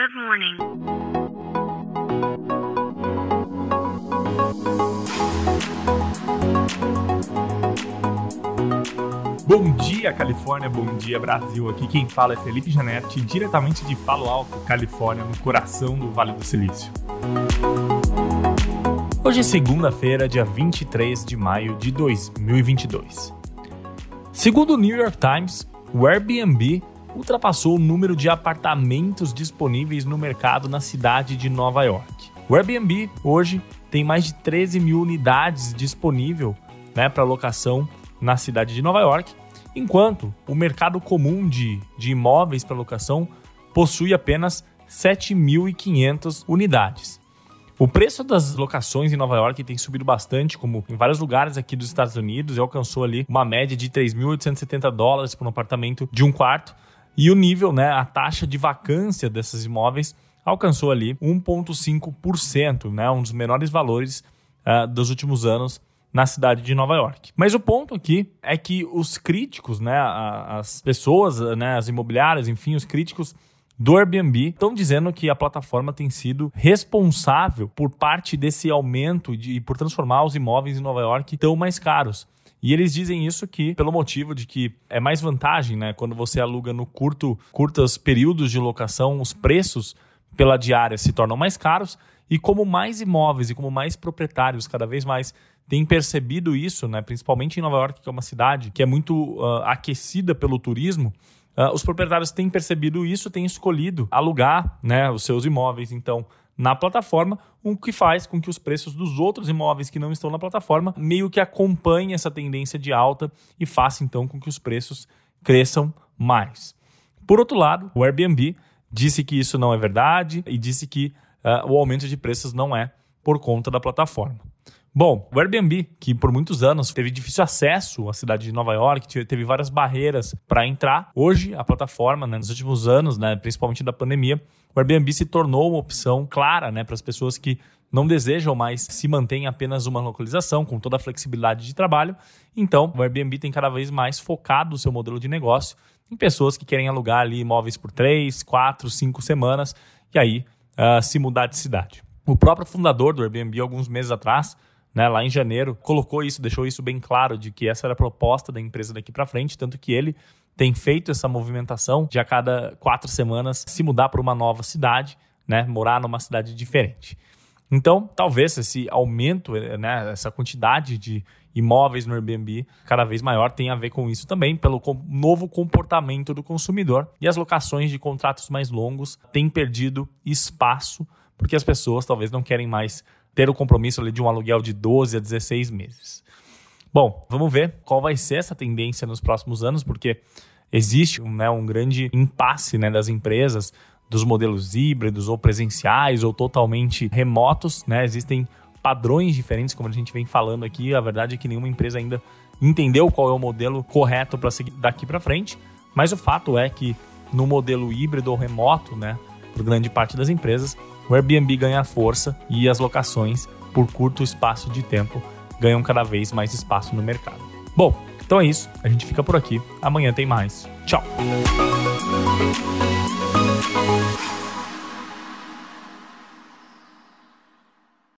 Good morning. Bom dia, Califórnia. Bom dia, Brasil. Aqui quem fala é Felipe Janetti, diretamente de Palo Alto, Califórnia, no coração do Vale do Silício. Hoje é segunda-feira, dia 23 de maio de 2022. Segundo o New York Times, o Airbnb ultrapassou o número de apartamentos disponíveis no mercado na cidade de Nova York. O Airbnb hoje tem mais de 13 mil unidades disponível né, para locação na cidade de Nova York, enquanto o mercado comum de, de imóveis para locação possui apenas 7.500 unidades. O preço das locações em Nova York tem subido bastante, como em vários lugares aqui dos Estados Unidos, e alcançou ali uma média de 3.870 dólares por um apartamento de um quarto. E o nível, né, a taxa de vacância desses imóveis alcançou ali 1,5%, né, um dos menores valores uh, dos últimos anos na cidade de Nova York. Mas o ponto aqui é que os críticos, né, as pessoas, né, as imobiliárias, enfim, os críticos do Airbnb estão dizendo que a plataforma tem sido responsável por parte desse aumento e por transformar os imóveis em Nova York tão mais caros. E eles dizem isso que pelo motivo de que é mais vantagem, né, quando você aluga no curto, curtos períodos de locação, os preços pela diária se tornam mais caros e como mais imóveis e como mais proprietários cada vez mais têm percebido isso, né, principalmente em Nova York, que é uma cidade que é muito uh, aquecida pelo turismo, uh, os proprietários têm percebido isso, têm escolhido alugar né, os seus imóveis, então, na plataforma, o que faz com que os preços dos outros imóveis que não estão na plataforma meio que acompanhem essa tendência de alta e faça então com que os preços cresçam mais. Por outro lado, o Airbnb disse que isso não é verdade e disse que uh, o aumento de preços não é por conta da plataforma. Bom, o Airbnb, que por muitos anos teve difícil acesso à cidade de Nova York, teve várias barreiras para entrar. Hoje, a plataforma, né, nos últimos anos, né, principalmente da pandemia, o Airbnb se tornou uma opção clara né, para as pessoas que não desejam mais se manter em apenas uma localização, com toda a flexibilidade de trabalho. Então, o Airbnb tem cada vez mais focado o seu modelo de negócio em pessoas que querem alugar ali imóveis por três, quatro, cinco semanas e aí uh, se mudar de cidade. O próprio fundador do Airbnb, alguns meses atrás, né, lá em janeiro, colocou isso, deixou isso bem claro de que essa era a proposta da empresa daqui para frente, tanto que ele tem feito essa movimentação de a cada quatro semanas se mudar para uma nova cidade, né, morar numa cidade diferente. Então, talvez esse aumento, né, essa quantidade de imóveis no Airbnb cada vez maior tenha a ver com isso também, pelo novo comportamento do consumidor. E as locações de contratos mais longos têm perdido espaço, porque as pessoas talvez não querem mais ter o compromisso ali de um aluguel de 12 a 16 meses. Bom, vamos ver qual vai ser essa tendência nos próximos anos, porque existe né, um grande impasse né, das empresas, dos modelos híbridos ou presenciais ou totalmente remotos. Né? Existem padrões diferentes, como a gente vem falando aqui. A verdade é que nenhuma empresa ainda entendeu qual é o modelo correto para seguir daqui para frente, mas o fato é que no modelo híbrido ou remoto, né, por grande parte das empresas, o Airbnb ganha força e as locações, por curto espaço de tempo, ganham cada vez mais espaço no mercado. Bom, então é isso. A gente fica por aqui. Amanhã tem mais. Tchau.